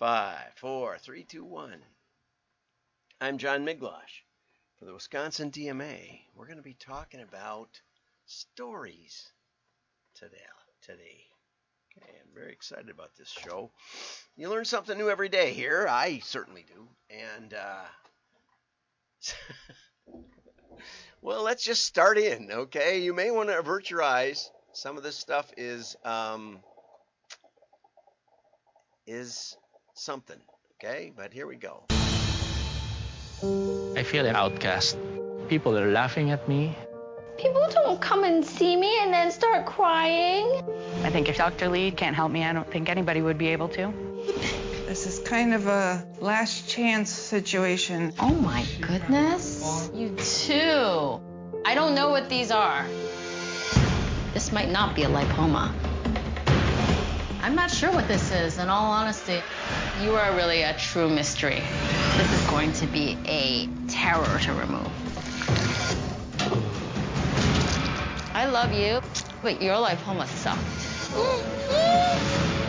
Five, four, three, two, one. I'm John Miglautsch for the Wisconsin DMA. We're going to be talking about stories today. Today. Okay, I'm very excited about this show. You learn something new every day here. I certainly do. And, uh, well, let's just start in, okay? You may want to avert your eyes. Some of this stuff is, um, is something, okay? But here we go. I feel an outcast. People are laughing at me. People don't come and see me and then start crying. I think if Dr. Lee can't help me, I don't think anybody would be able to. This is kind of a last chance situation. Oh my goodness. You too. I don't know what these are. This might not be a lipoma. I'm not sure what this is, in all honesty. You are really a true mystery. This is going to be a terror to remove. I love you, but your lipoma sucked.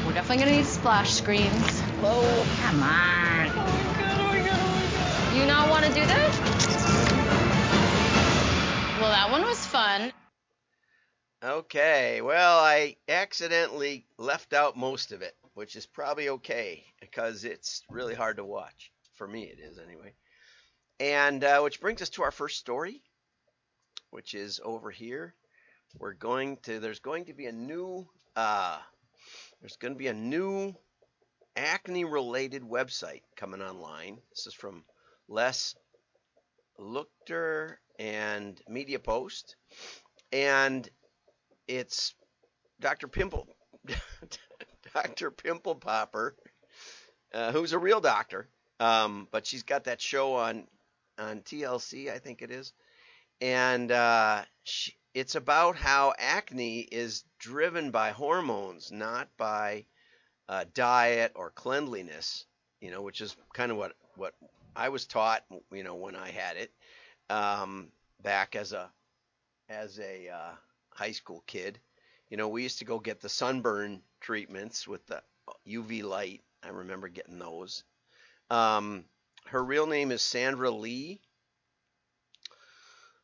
We're definitely gonna need splash screens. Whoa, come on. Oh my god, oh my god, oh my god. You not wanna do this? Well, that one was fun. Okay, well, I accidentally left out most of it, which is probably okay because it's really hard to watch. For me, it is anyway. And uh, which brings us to our first story, which is over here. We're going to, there's going to be a new, uh, there's going to be a new acne related website coming online. This is from Les Luchter and Media Post. And it's Dr. Pimple, Dr. Pimple Popper, uh, who's a real doctor, um, but she's got that show on on TLC, I think it is, and uh, she, it's about how acne is driven by hormones, not by uh, diet or cleanliness. You know, which is kind of what what I was taught. You know, when I had it um, back as a as a uh, high school kid. You know, we used to go get the sunburn treatments with the UV light. I remember getting those. Um, her real name is Sandra Lee.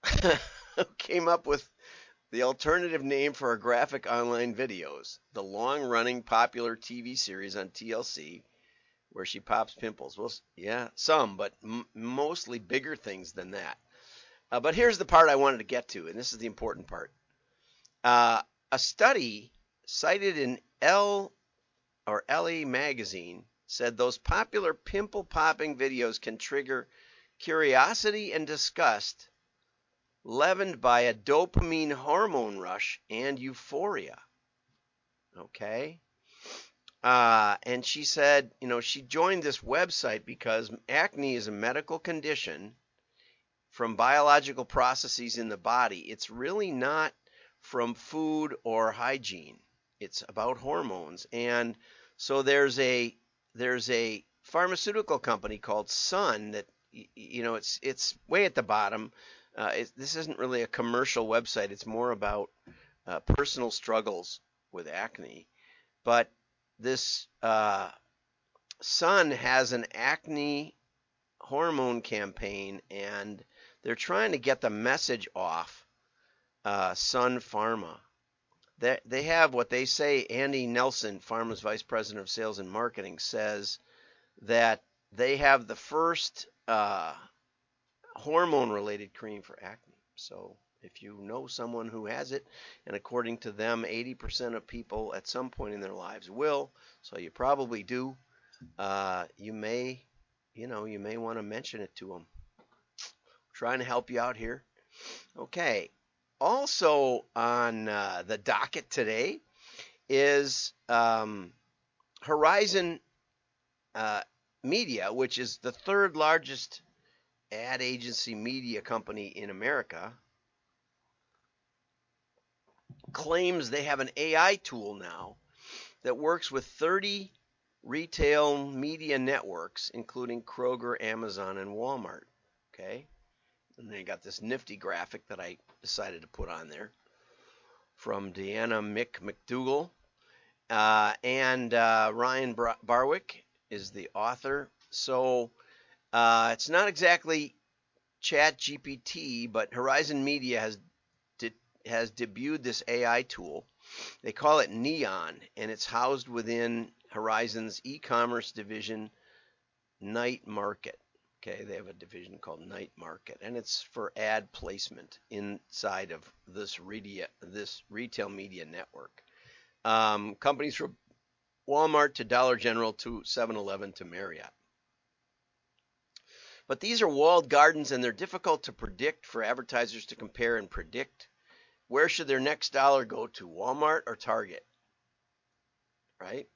Came up with the alternative name for her graphic online videos, the long running popular TV series on TLC where she pops pimples. Well, yeah, some, but m- mostly bigger things than that. Uh, but here's the part I wanted to get to, and this is the important part. Uh, a study cited in L or LE magazine said those popular pimple popping videos can trigger curiosity and disgust leavened by a dopamine hormone rush and euphoria. Okay? Uh, and she said, you know, she joined this website because acne is a medical condition from biological processes in the body. It's really not from food or hygiene. It's about hormones. And so there's a there's a pharmaceutical company called Sun that you know it's it's way at the bottom. Uh, it, this isn't really a commercial website. It's more about uh, personal struggles with acne. But this uh, Sun has an acne hormone campaign, and they're trying to get the message off uh, Sun Pharma. They, have what they say, Andy Nelson, Pharma's Vice President of Sales and Marketing, says that they have the first uh, hormone related cream for acne. So if you know someone who has it, and according to them, 80% of people at some point in their lives will, so you probably do, uh, you may, you know, you may want to mention it to them. trying to help you out here. Okay, also on uh, the docket today is um, Horizon uh, Media, which is the third largest ad agency media company in America, claims they have an AI tool now that works with 30 retail media networks, including Kroger, Amazon, and Walmart. Okay. And they got this nifty graphic that I decided to put on there from Deanna Mick McDougal uh, and uh, Ryan Bar- Barwick. is the author. So uh, it's not exactly Chat GPT, but Horizon Media has de- has debuted this AI tool. They call it Neon, and it's housed within Horizon's e-commerce division, Night Market. Okay, they have a division called Night Market, and it's for ad placement inside of this media, this retail media network. Um, companies from Walmart to Dollar General to 7-Eleven to Marriott. But these are walled gardens, and they're difficult to predict for advertisers to compare and predict. Where should their next dollar go to, Walmart or Target? Right?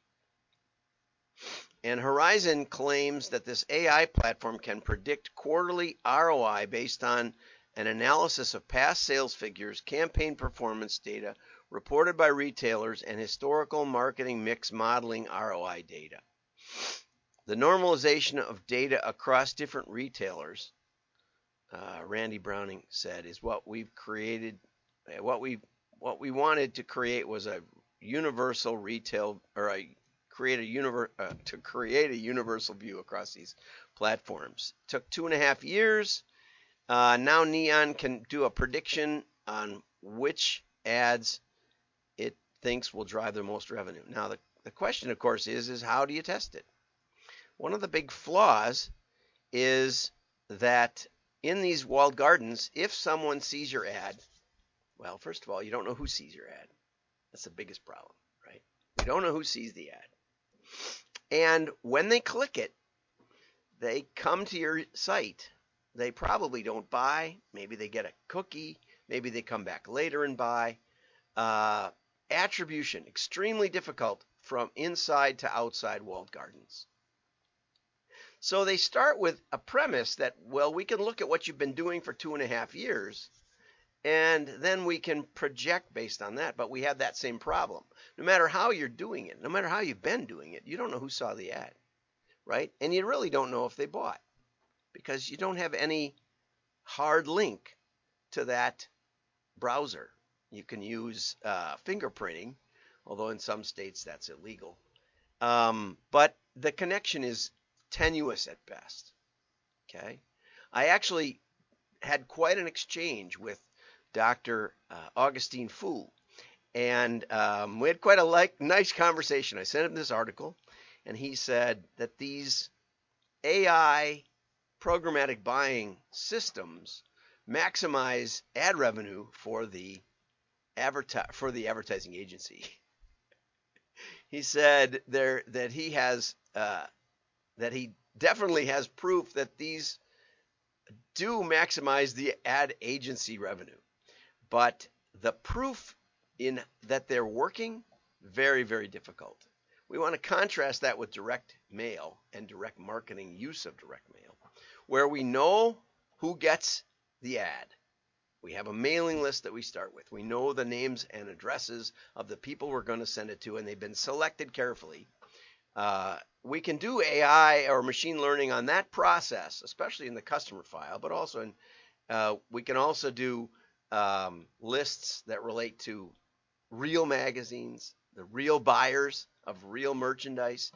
And Horizon claims that this AI platform can predict quarterly ROI based on an analysis of past sales figures, campaign performance data reported by retailers, and historical marketing mix modeling ROI data. The normalization of data across different retailers, uh, Randy Browning said, is what we've created. What we what we wanted to create was a universal retail or a create a uh, to create a universal view across these platforms. Took two and a half years. Uh, now Neon can do a prediction on which ads it thinks will drive the most revenue. Now the, the question, of course, is is how do you test it? One of the big flaws is that in these walled gardens, if someone sees your ad, well, first of all, you don't know who sees your ad. That's the biggest problem, right? You don't know who sees the ad. And when they click it, they come to your site. They probably don't buy. Maybe they get a cookie. Maybe they come back later and buy. Uh, attribution, extremely difficult from inside to outside walled gardens. So they start with a premise that, well, we can look at what you've been doing for two and a half years, and then we can project based on that. But we have that same problem. No matter how you're doing it, no matter how you've been doing it, you don't know who saw the ad, right? And you really don't know if they bought because you don't have any hard link to that browser. You can use uh, fingerprinting, although in some states that's illegal. Um, but the connection is tenuous at best. Okay. I actually had quite an exchange with Dr. Uh, Augustine Fou, and um, we had quite a like, nice conversation. I sent him this article, and he said that these AI programmatic buying systems maximize ad revenue for the adverti- for the advertising agency. he said there that he has uh, that he definitely has proof that these do maximize the ad agency revenue. But the proof in that they're working very very difficult. We want to contrast that with direct mail and direct marketing use of direct mail where we know who gets the ad. We have a mailing list that we start with. We know the names and addresses of the people we're going to send it to, and they've been selected carefully. Uh, we can do AI or machine learning on that process, especially in the customer file, but also in uh, we can also do um, lists that relate to real magazines, the real buyers of real merchandise.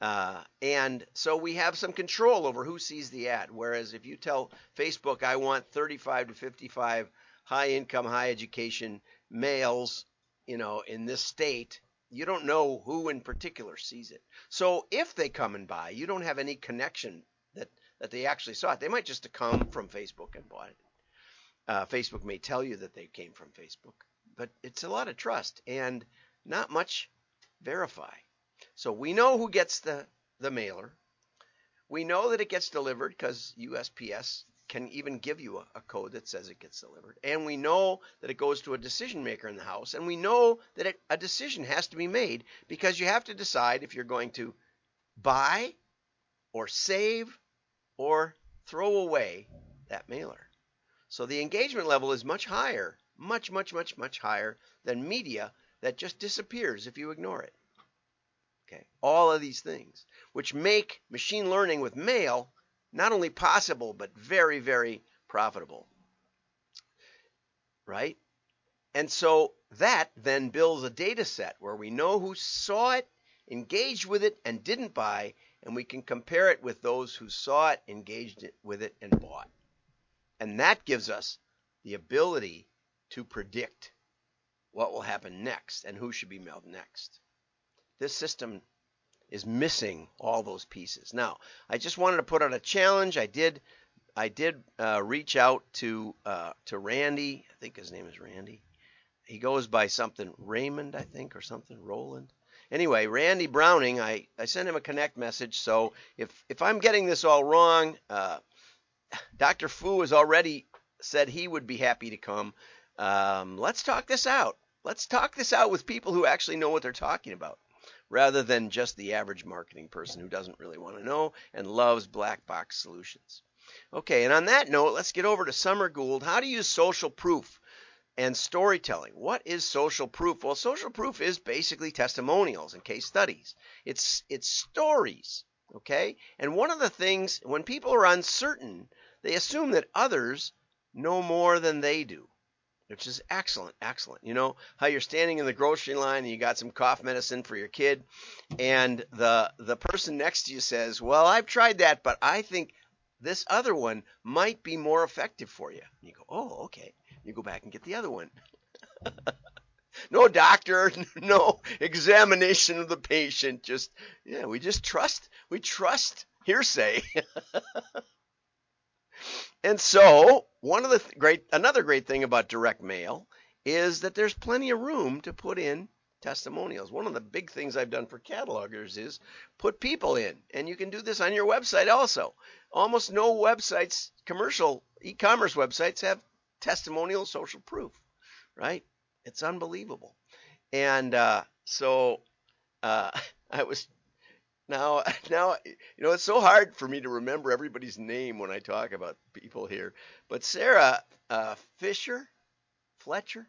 Uh, and so we have some control over who sees the ad. Whereas if you tell Facebook, I want 35 to 55 high income, high education males, you know, in this state, you don't know who in particular sees it. So if they come and buy, you don't have any connection that, that they actually saw it. They might just have come from Facebook and bought it. Uh, Facebook may tell you that they came from Facebook, but it's a lot of trust and not much verify. So we know who gets the, the mailer. We know that it gets delivered because USPS can even give you a, a, code that says it gets delivered. And we know that it goes to a decision maker in the house. And we know that it, a decision has to be made because you have to decide if you're going to buy or save or throw away that mailer. So the engagement level is much higher, much, much, much, much higher than media that just disappears if you ignore it. Okay, all of these things, which make machine learning with mail not only possible, but very, very profitable. Right? And so that then builds a data set where we know who saw it, engaged with it, and didn't buy, and we can compare it with those who saw it, engaged with it, and bought. And that gives us the ability to predict what will happen next and who should be mailed next. This system is missing all those pieces. Now, I just wanted to put out a challenge. I did, I did uh, reach out to uh, to Randy. I think his name is Randy. He goes by something Raymond, I think, or something Roland. Anyway, Randy Browning, I, I sent him a connect message. So if if I'm getting this all wrong, uh, Dr. Fou has already said he would be happy to come. Um, let's talk this out. Let's talk this out with people who actually know what they're talking about rather than just the average marketing person who doesn't really want to know and loves black box solutions. Okay, and on that note, let's get over to Summer Gould. How to use social proof and storytelling. What is social proof? Well, social proof is basically testimonials and case studies. It's it's stories, okay? And one of the things when people are uncertain, they assume that others know more than they do which is excellent, excellent. You know how you're standing in the grocery line and you got some cough medicine for your kid, and the the person next to you says, "Well, I've tried that, but I think this other one might be more effective for you." And you go, "Oh, okay." You go back and get the other one. no doctor, no examination of the patient. Just yeah, we just trust. We trust hearsay. And so, one of the th- great, another great thing about direct mail is that there's plenty of room to put in testimonials. One of the big things I've done for catalogers is put people in, and you can do this on your website also. Almost no websites, commercial e-commerce websites have testimonial social proof, right? It's unbelievable. And uh, so uh, I was now, now, you know, it's so hard for me to remember everybody's name when I talk about people here. But Sarah uh, Fisher, Fletcher,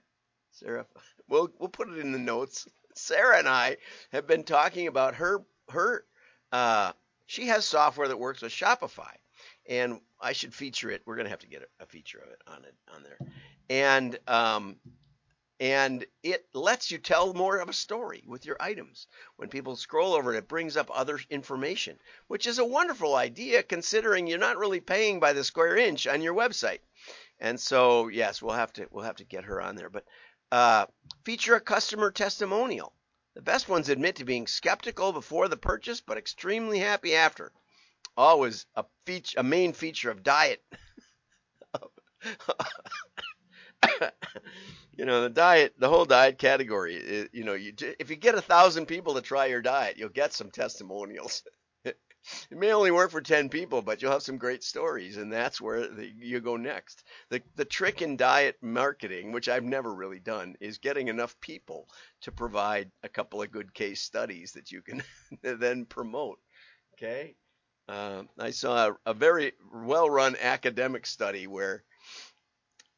Sarah, we'll we'll put it in the notes. Sarah and I have been talking about her her. Uh, she has software that works with Shopify, and I should feature it. We're gonna have to get a, feature of it on it on there, and um, and it lets you tell more of a story with your items. When people scroll over it, it brings up other information, which is a wonderful idea considering you're not really paying by the square inch on your website. And so, yes, we'll have to we'll have to get her on there. But uh, feature a customer testimonial. The best ones admit to being skeptical before the purchase, but extremely happy after. Always a feature, a main feature of diet. you know the diet the whole diet category is, you know you if you get a thousand people to try your diet you'll get some testimonials. It may only work for 10 people but you'll have some great stories and that's where the, you go next. The the trick in diet marketing which I've never really done is getting enough people to provide a couple of good case studies that you can then promote okay? Uh, I saw a, a very well run academic study where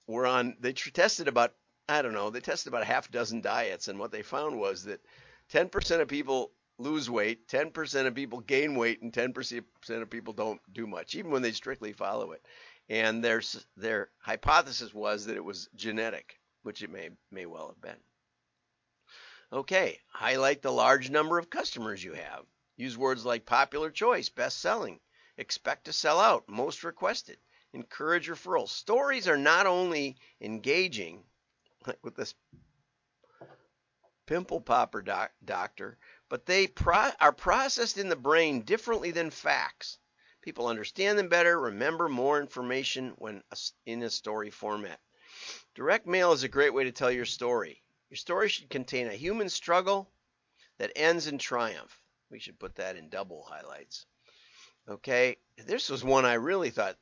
were on they tested about I don't know they tested about a half dozen diets and what they found was that 10% of people lose weight, 10% of people gain weight, and 10% of people don't do much, even when they strictly follow it. And their their hypothesis was that it was genetic, which it may may well have been. Okay, highlight the large number of customers you have. Use words like popular choice, best selling, expect to sell out, most requested encourage referrals. Stories are not only engaging, like with this pimple popper doc- doctor, but they pro- are processed in the brain differently than facts. People understand them better, remember more information when in a story format. Direct mail is a great way to tell your story. Your story should contain a human struggle that ends in triumph. We should put that in double highlights. Okay, this was one I really thought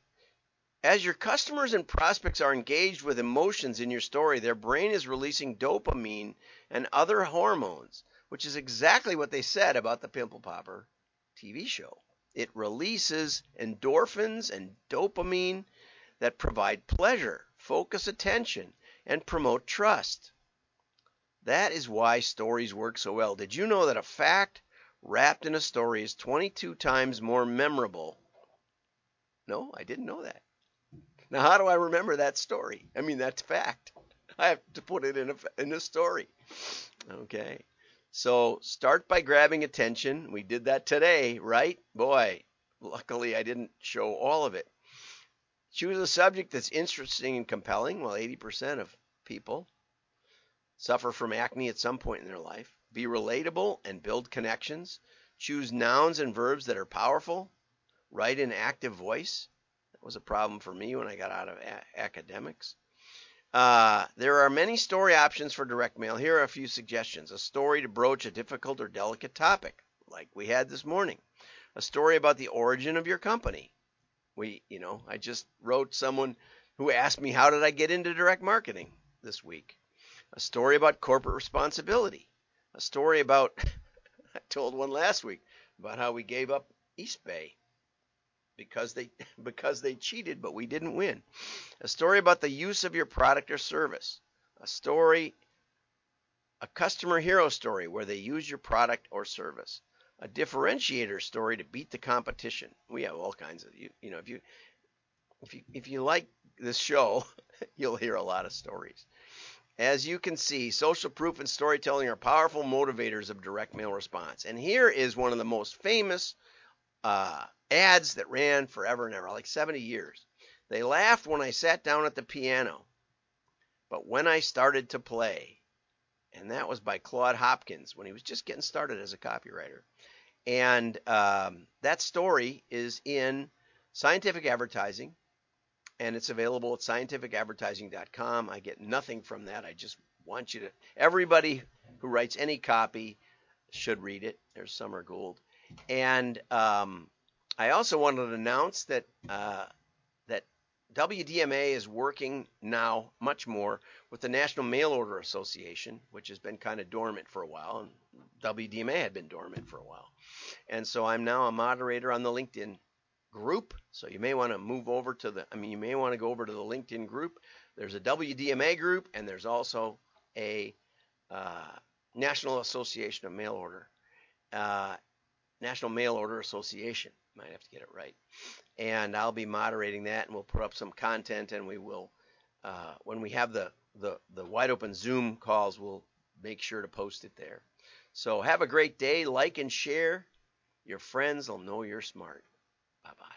as your customers and prospects are engaged with emotions in your story, their brain is releasing dopamine and other hormones, which is exactly what they said about the Pimple Popper TV show. It releases endorphins and dopamine that provide pleasure, focus attention, and promote trust. That is why stories work so well. Did you know that a fact wrapped in a story is 22 times more memorable? No, I didn't know that. Now, how do I remember that story? I mean, that's fact. I have to put it in a in a story. Okay. So start by grabbing attention. We did that today, right? Boy, luckily I didn't show all of it. Choose a subject that's interesting and compelling. Well, 80% of people suffer from acne at some point in their life. Be relatable and build connections. Choose nouns and verbs that are powerful. Write in active voice. Was a problem for me when I got out of a- academics. Uh, there are many story options for direct mail. Here are a few suggestions. A story to broach a difficult or delicate topic, like we had this morning. A story about the origin of your company. We, you know, I just wrote someone who asked me, How did I get into direct marketing this week? A story about corporate responsibility. A story about, I told one last week about how we gave up East Bay because they because they cheated, but we didn't win. A story about the use of your product or service. A story, a customer hero story where they use your product or service. A differentiator story to beat the competition. We have all kinds of you, you know if you if you if you like this show, you'll hear a lot of stories. As you can see, social proof and storytelling are powerful motivators of direct mail response. And here is one of the most famous uh, ads that ran forever and ever, like 70 years. They laughed when I sat down at the piano, but when I started to play, and that was by Claude Hopkins when he was just getting started as a copywriter. And um, that story is in Scientific Advertising, and it's available at scientificadvertising.com. I get nothing from that. I just want you to, everybody who writes any copy should read it. There's Summer Gould. And um, I also wanted to announce that uh, that WDMA is working now much more with the National Mail Order Association, which has been kind of dormant for a while, and WDMA had been dormant for a while. And so I'm now a moderator on the LinkedIn group. So you may want to move over to the, I mean, you may want to go over to the LinkedIn group. There's a WDMA group, and there's also a uh, National Association of Mail Order, uh, National Mail Order Association. Might have to get it right. And I'll be moderating that, and we'll put up some content, and we will, uh, when we have the, the the wide open Zoom calls, we'll make sure to post it there. So have a great day. Like and share. Your friends will know you're smart. Bye bye.